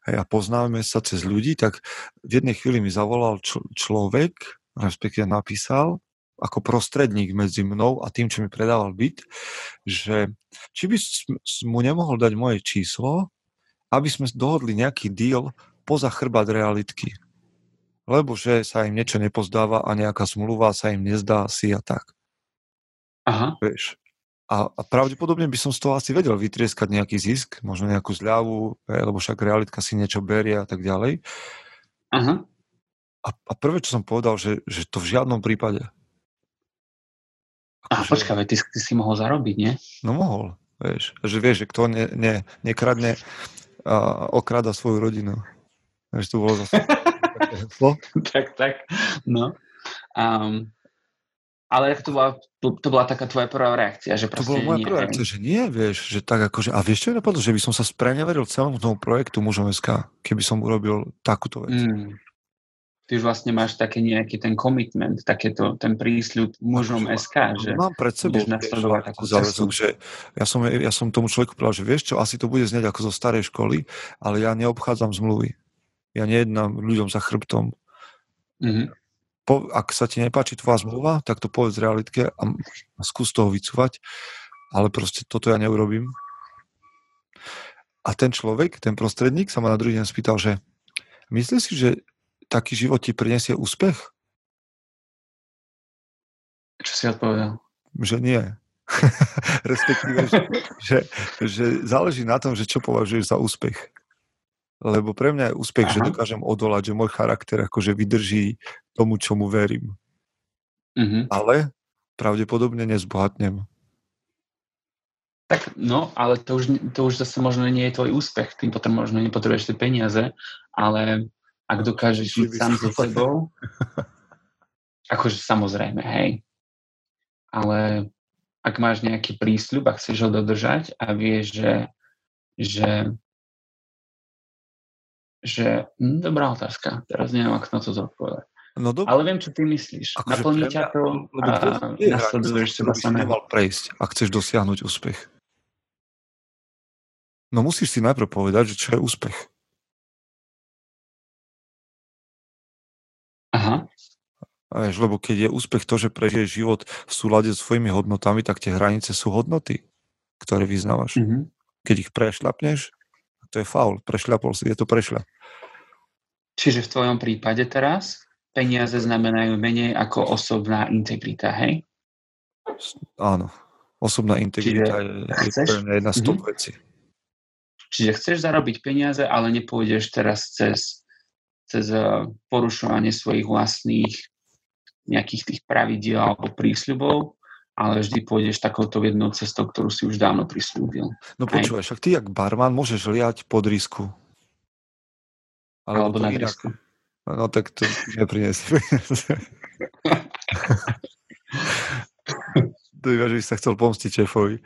a poznáme sa cez ľudí, tak v jednej chvíli mi zavolal č- človek, respektíve napísal, ako prostredník medzi mnou a tým, čo mi predával byt, že či by mu nemohol dať moje číslo, aby sme dohodli nejaký deal poza chrbát realitky. Lebo že sa im niečo nepozdáva a nejaká zmluva sa im nezdá si a tak. Aha. Vieš. A, a pravdepodobne by som z toho asi vedel vytrieskať nejaký zisk, možno nejakú zľavu, lebo však realitka si niečo berie a tak ďalej. Aha. A, a prvé, čo som povedal, že, že to v žiadnom prípade. A že... počkaj, ty, ty si mohol zarobiť, nie? No mohol, vieš. Že vieš, že kto ne, ne, nekradne, a okrada svoju rodinu. Vieš, to bolo zase tak, tak, no. Um, ale to bola, to, bola taká tvoja prvá reakcia, že To bola moja prvá reakcia, že nie, vieš, že tak akože, a vieš čo mi napadlo, že by som sa spreneveril celému tomu projektu mužom SK, keby som urobil takúto vec. Mm. Ty už vlastne máš taký nejaký ten commitment, takéto, ten prísľub mužom akože, SK, že mám pred sebou nasledovať takú záväzok, že ja som, ja som tomu človeku povedal, že vieš čo, asi to bude znieť ako zo starej školy, ale ja neobchádzam zmluvy. Ja nejednám ľuďom za chrbtom. Mm-hmm po, ak sa ti nepáči tvoja zmluva, tak to povedz realitke a, a skús toho vycúvať, ale proste toto ja neurobím. A ten človek, ten prostredník sa ma na druhý deň spýtal, že myslíš si, že taký život ti prinesie úspech? Čo si odpovedal? Že nie. Respektíve, že, že, že záleží na tom, že čo považuješ za úspech. Lebo pre mňa je úspech, Aha. že dokážem odolať, že môj charakter akože vydrží tomu, čomu verím. Uh-huh. Ale pravdepodobne nezbohatnem. Tak no, ale to už, to už zase možno nie je tvoj úspech, tým potom možno nepotrebuješ tie peniaze, ale ak dokážeš žiť sám so sebou, akože samozrejme, hej, ale ak máš nejaký prísľub a chceš ho dodržať a vieš, že, že že hm, dobrá otázka, teraz neviem, ako na to zodpovedať. No dob- Ale viem, čo ty myslíš. Akože Naplní ťa to a nasleduješ seba samého. prejsť, ak chceš dosiahnuť úspech. No musíš si najprv povedať, že čo je úspech. Aha. A vieš, lebo keď je úspech to, že prežiješ život v súlade s svojimi hodnotami, tak tie hranice sú hodnoty, ktoré vyznávaš. Mm-hmm. Keď ich prešľapneš, to je faul. Prešľapol si, je to prešľap. Čiže v tvojom prípade teraz peniaze znamenajú menej ako osobná integrita, hej? Áno. Osobná integrita Čiže je, je jedna z top mm-hmm. vecí. Čiže chceš zarobiť peniaze, ale nepôjdeš teraz cez, cez eh, porušovanie svojich vlastných nejakých tých pravidiel alebo prísľubov, ale vždy pôjdeš takouto jednou cestou, ktorú si už dávno prislúbil. No počúvaj, však ty, jak barman, môžeš liať pod risku. Alebo, Alebo na risku. No tak to nepriniesie. to iba, že by sa chcel pomstiť šéfovi.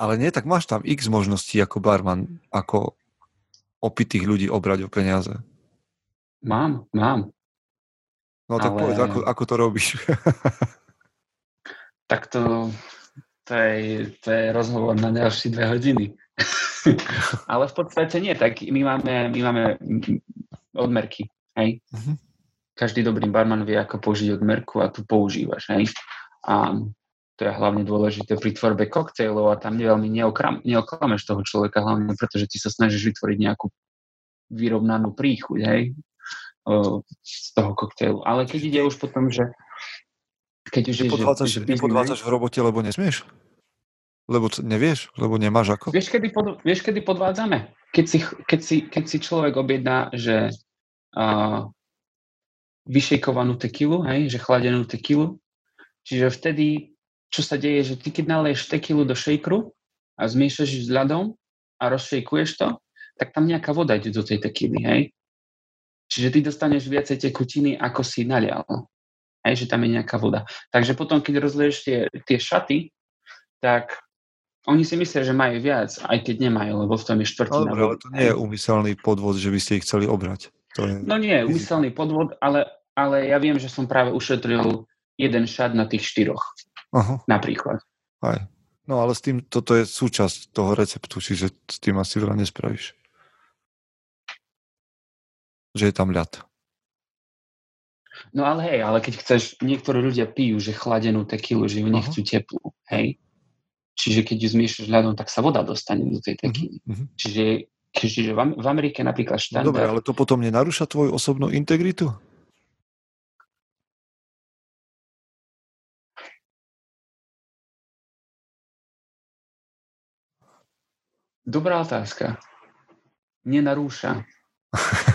Ale nie, tak máš tam x možností ako barman, ako opitých ľudí obrať o peniaze. Mám, mám. No tak Ale... povedz, ako, ako to robíš. tak to, to, je, to je rozhovor na ďalšie dve hodiny. Ale v podstate nie, tak my máme, my máme odmerky, hej. Uh-huh. Každý dobrý barman vie, ako použiť odmerku a tu používaš, hej. A to je hlavne dôležité pri tvorbe koktejlov a tam veľmi neokram, neoklameš toho človeka, hlavne pretože ty sa snažíš vytvoriť nejakú vyrovnanú príchuť, hej, z toho koktejlu. Ale keď ide už potom, že keď už nepodvádzaš, je, že, nepodvádzaš v robote, lebo nesmieš? Lebo nevieš? Lebo nemáš ako? Vieš, kedy, pod, vieš, kedy podvádzame? Keď si, keď si, keď si človek objedná, že uh, vyšejkovanú tekilu, hej, že chladenú tekilu. Čiže vtedy, čo sa deje, že ty keď naleješ tekilu do šejkru a zmiešaš s ľadom a rozšejkuješ to, tak tam nejaká voda ide do tej tekily, hej. Čiže ty dostaneš viacej tekutiny, ako si nalial aj že tam je nejaká voda. Takže potom, keď rozleješ tie, tie šaty, tak oni si myslia, že majú viac, aj keď nemajú, lebo v tom je štvrtina. Dobre, ale to nie je úmyselný podvod, že by ste ich chceli obrať. To je... No nie úmyselný podvod, ale, ale ja viem, že som práve ušetril jeden šat na tých štyroch. Aha. Napríklad. Aj. No ale s tým, toto je súčasť toho receptu, čiže s tým asi veľa nespravíš. Že je tam ľad. No ale hej, ale keď chceš, niektorí ľudia pijú, že chladenú tekilu, že ju nechcú uh-huh. teplú, hej. Čiže keď ju zmiešaš ľadom, tak sa voda dostane do tej tekily. Uh-huh. Čiže, čiže v, v Amerike napríklad štandard... Dobre, ale to potom nenarúša tvoju osobnú integritu? Dobrá otázka. Nenarúša.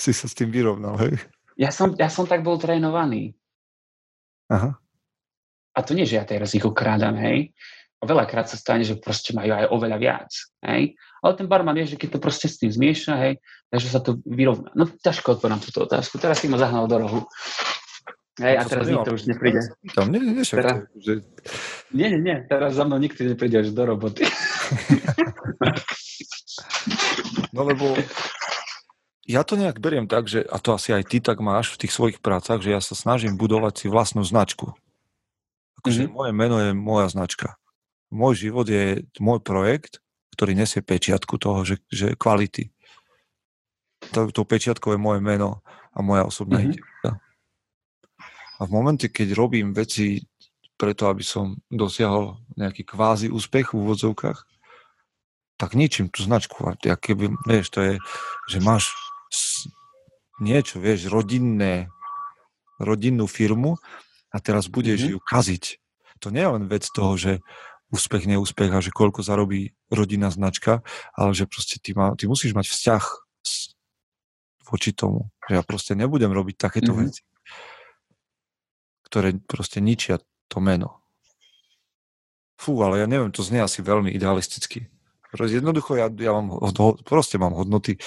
si sa s tým vyrovnal, hej? Ja som, ja som tak bol trénovaný. Aha. A to nie, že ja teraz ich okrádam, hej. A veľakrát sa stane, že proste majú aj oveľa viac, hej. Ale ten barman vie, že keď to proste s tým zmieša, hej, takže sa to vyrovná. No ťažko odpovedám túto otázku. Teraz si ma zahnal do rohu. Hej, a teraz nikto už nepríde. Tam, nie, nie, teraz, že... nie, nie, nie, teraz za mnou nikto nepríde až do roboty. no lebo ja to nejak beriem tak, že, a to asi aj ty tak máš v tých svojich prácach, že ja sa snažím budovať si vlastnú značku. Akože mm-hmm. moje meno je moja značka. Môj život je môj projekt, ktorý nesie pečiatku toho, že, že kvality. To, to pečiatkou je moje meno a moja osobná mm-hmm. identita. A v momente, keď robím veci preto, aby som dosiahol nejaký kvázi úspech v úvodzovkách, tak ničím tú značku. A keby, vieš, to je, že máš niečo, vieš, rodinné, rodinnú firmu a teraz budeš mm-hmm. ju kaziť. To nie je len vec toho, že úspech, neúspech a že koľko zarobí rodinná značka, ale že proste ty, má, ty musíš mať vzťah s voči tomu. Že ja proste nebudem robiť takéto mm-hmm. veci, ktoré proste ničia to meno. Fú, ale ja neviem, to znie asi veľmi idealisticky. Jednoducho ja, ja mám, proste mám hodnoty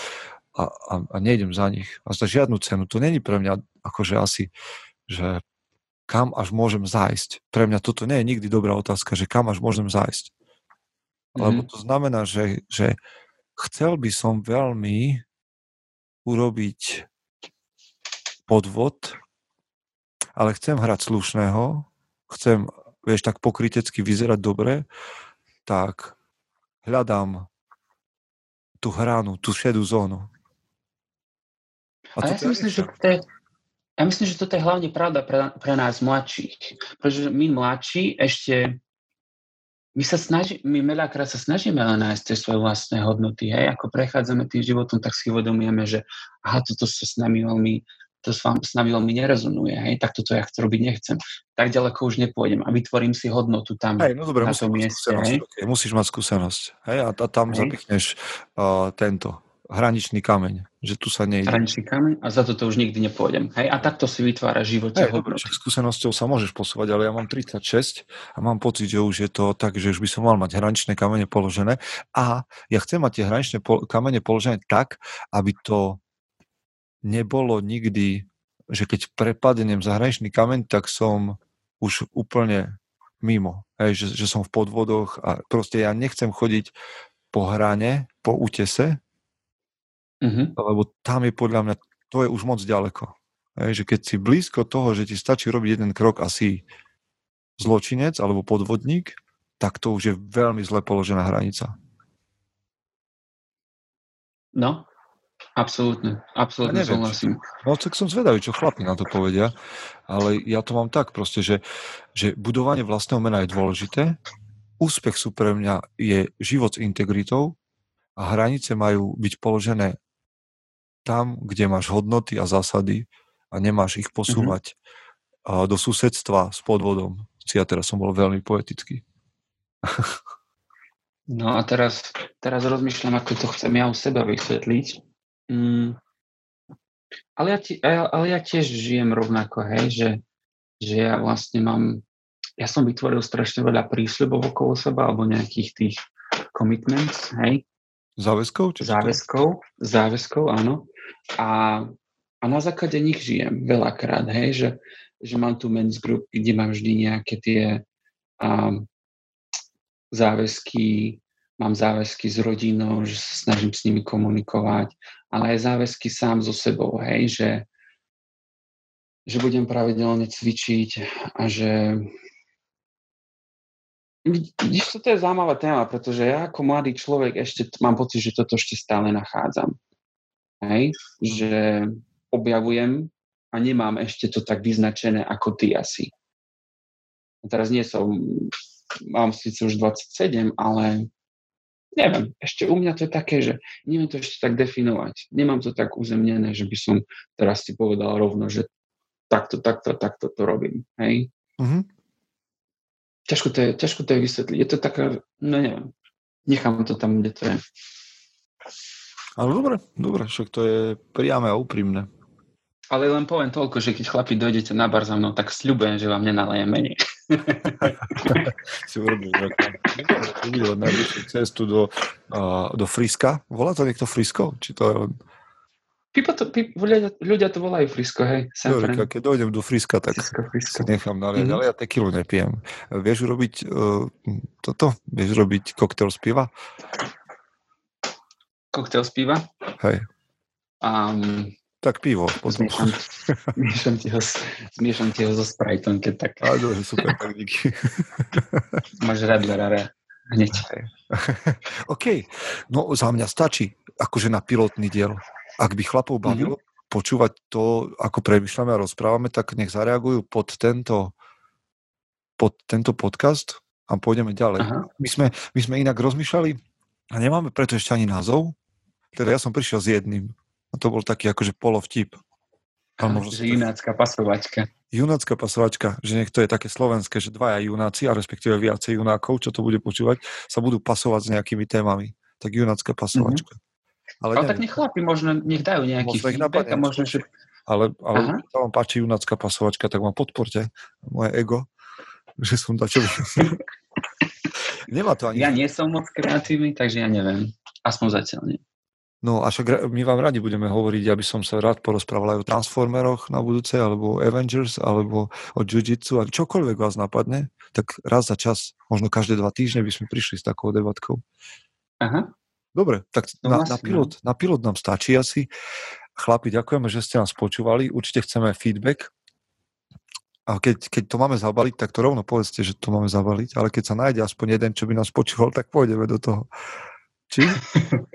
a, a, a nejdem za nich. A za žiadnu cenu. To není pre mňa akože asi, že kam až môžem zájsť. Pre mňa toto nie je nikdy dobrá otázka, že kam až môžem zájsť. Mm-hmm. Lebo to znamená, že, že chcel by som veľmi urobiť podvod, ale chcem hrať slušného, chcem, vieš, tak pokrytecky vyzerať dobre, tak hľadám tú hranu, tú šedú zónu. A, a ja si myslím, že to je, ja myslím, že toto je hlavne pravda pre, pre nás mladších. Pretože my mladší ešte my sa snaží, my veľakrát sa snažíme len nájsť tie svoje vlastné hodnoty, hej, ako prechádzame tým životom, tak si uvedomujeme, že aha, toto sa s nami veľmi, to s, vám, s nami veľmi nerezonuje, hej, tak toto ja chcem robiť nechcem. Tak ďaleko už nepôjdem a vytvorím si hodnotu tam hej, no dobre, na tom mieste. Hej. Musíš mať skúsenosť, hej, a, a tam hej. zapichneš uh, tento, hraničný kameň, že tu sa nejde. Hraničný kameň a za toto už nikdy nepôjdem. Hej? A takto si vytvára život. Hey, dobre, skúsenosťou sa môžeš posúvať, ale ja mám 36 a mám pocit, že už je to tak, že už by som mal mať hraničné kamene položené a ja chcem mať tie hraničné po- kamene položené tak, aby to nebolo nikdy, že keď prepadnem za hraničný kameň, tak som už úplne mimo. Hej, že, že som v podvodoch a proste ja nechcem chodiť po hrane, po útese, Uh-huh. Lebo tam je podľa mňa, to je už moc ďaleko. Hej, že keď si blízko toho, že ti stačí robiť jeden krok asi zločinec alebo podvodník, tak to už je veľmi zle položená hranica. No, absolútne, absolútne ja súhlasím. No tak som zvedavý, čo chlapi na to povedia, ale ja to mám tak proste, že, že budovanie vlastného mena je dôležité, úspech sú pre mňa je život s integritou a hranice majú byť položené tam, kde máš hodnoty a zásady a nemáš ich mhm. posúvať mm-hmm. do susedstva s podvodom. Ja teraz som bol veľmi poetický. No a teraz, teraz rozmýšľam, ako to chcem ja u seba vysvetliť. Mm. Ale, ja ti, ale ja tiež žijem rovnako, hej, že, že ja vlastne mám, ja som vytvoril strašne veľa prísľubov okolo seba, alebo nejakých tých commitments, hej. Záväzkov? Či záväzkov, záväzkov, áno. A, a na základe nich žijem veľakrát, hej, že, že mám tu men's group, kde mám vždy nejaké tie um, záväzky, mám záväzky s rodinou, že sa snažím s nimi komunikovať, ale aj záväzky sám so sebou, hej, že, že budem pravidelne cvičiť a že Vidíš, to je zaujímavá téma, pretože ja ako mladý človek ešte mám pocit, že toto ešte stále nachádzam. Hej? Že objavujem a nemám ešte to tak vyznačené ako ty asi. A teraz nie som, mám síce už 27, ale neviem, ešte u mňa to je také, že neviem to ešte tak definovať. Nemám to tak uzemnené, že by som teraz si povedal rovno, že takto, takto, takto to robím. Hej? Mm-hmm. Ťažko, to je, ťažko to je vysvetliť. Je to taká, no neviem, nechám to tam, kde to je. Ale dobre, dobre, však to je priame a úprimné. Ale len poviem toľko, že keď chlapi dojdete na bar za mnou, tak sľubujem, že vám nenalejem menej. si urobíš najbližšiu cestu do, uh, do Friska. Volá to niekto Frisko? Či to je... Pipo to, pip, ľudia, ľudia to volajú Frisko, hej. Dobre, keď dojdem do Friska, tak Frisko, Frisko. nechám naliať, mm-hmm. ale ja tekilu nepijem. Vieš urobiť uh, toto? Vieš robiť koktel z piva? Koktail z piva. Hej. Um, tak pivo. Zmiešam, zmiešam, ti ho, zmiešam ti ho so Spriteom, keď tak. Á, dobre, super, tak díky. Máš Radlera hneď. OK, no za mňa stačí akože na pilotný diel. Ak by chlapov mhm. bavilo mm-hmm. počúvať to, ako premyšľame a rozprávame, tak nech zareagujú pod tento, pod tento podcast a pôjdeme ďalej. My sme, my sme inak rozmýšľali a nemáme preto ešte ani názov, teda ja som prišiel s jedným. A to bol taký akože polovtip. že junácká pasovačka. Junácká pasovačka, že niekto je také slovenské, že dvaja junáci, a respektíve viacej junákov, čo to bude počúvať, sa budú pasovať s nejakými témami. Tak junácká pasovačka. Mm-hmm. Ale, ale tak nech chlapi, možno nech dajú nejaký možno feedback a možno, že... Ale, ale to vám páči junácka pasovačka, tak ma podporte, moje ego, že som dačo... Nemá to ani... Ja nie som moc kreatívny, takže ja neviem. Aspoň zatiaľ nie. No a však my vám radi budeme hovoriť, aby som sa rád porozprával aj o Transformeroch na budúce, alebo Avengers, alebo o Jiu-Jitsu, a čokoľvek vás napadne, tak raz za čas, možno každé dva týždne by sme prišli s takou debatkou. Aha. Dobre, tak no, na, na, pilot, no. na pilot nám stačí asi. Chlapi, ďakujeme, že ste nás počúvali. Určite chceme feedback. A keď, keď to máme zabaliť, tak to rovno povedzte, že to máme zabaliť. Ale keď sa nájde aspoň jeden, čo by nás počúval, tak pôjdeme do toho. Či?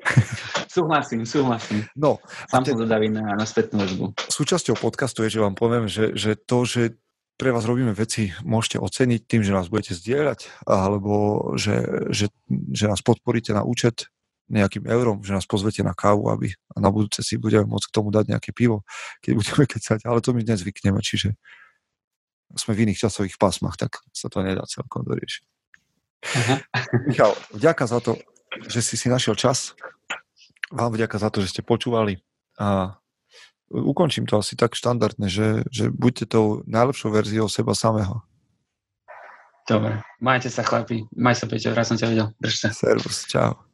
súhlasím, súhlasím. No, Sám ten, na, na spätnú väzbu. Súčasťou podcastu je, že vám poviem, že, že to, že pre vás robíme veci, môžete oceniť tým, že nás budete zdieľať, alebo že, že, že nás podporíte na účet nejakým eurom, že nás pozvete na kávu, aby a na budúce si budeme môcť k tomu dať nejaké pivo, keď budeme kecať, ale to my nezvykneme, čiže sme v iných časových pásmach, tak sa to nedá celkom doriešiť. Michal, vďaka za to, že si si našiel čas. Vám vďaka za to, že ste počúvali a ukončím to asi tak štandardne, že, že buďte tou najlepšou verziou seba samého. Dobre, majte sa chlapi, maj sa Peťo, raz som ťa videl, drž sa. Servus, čau.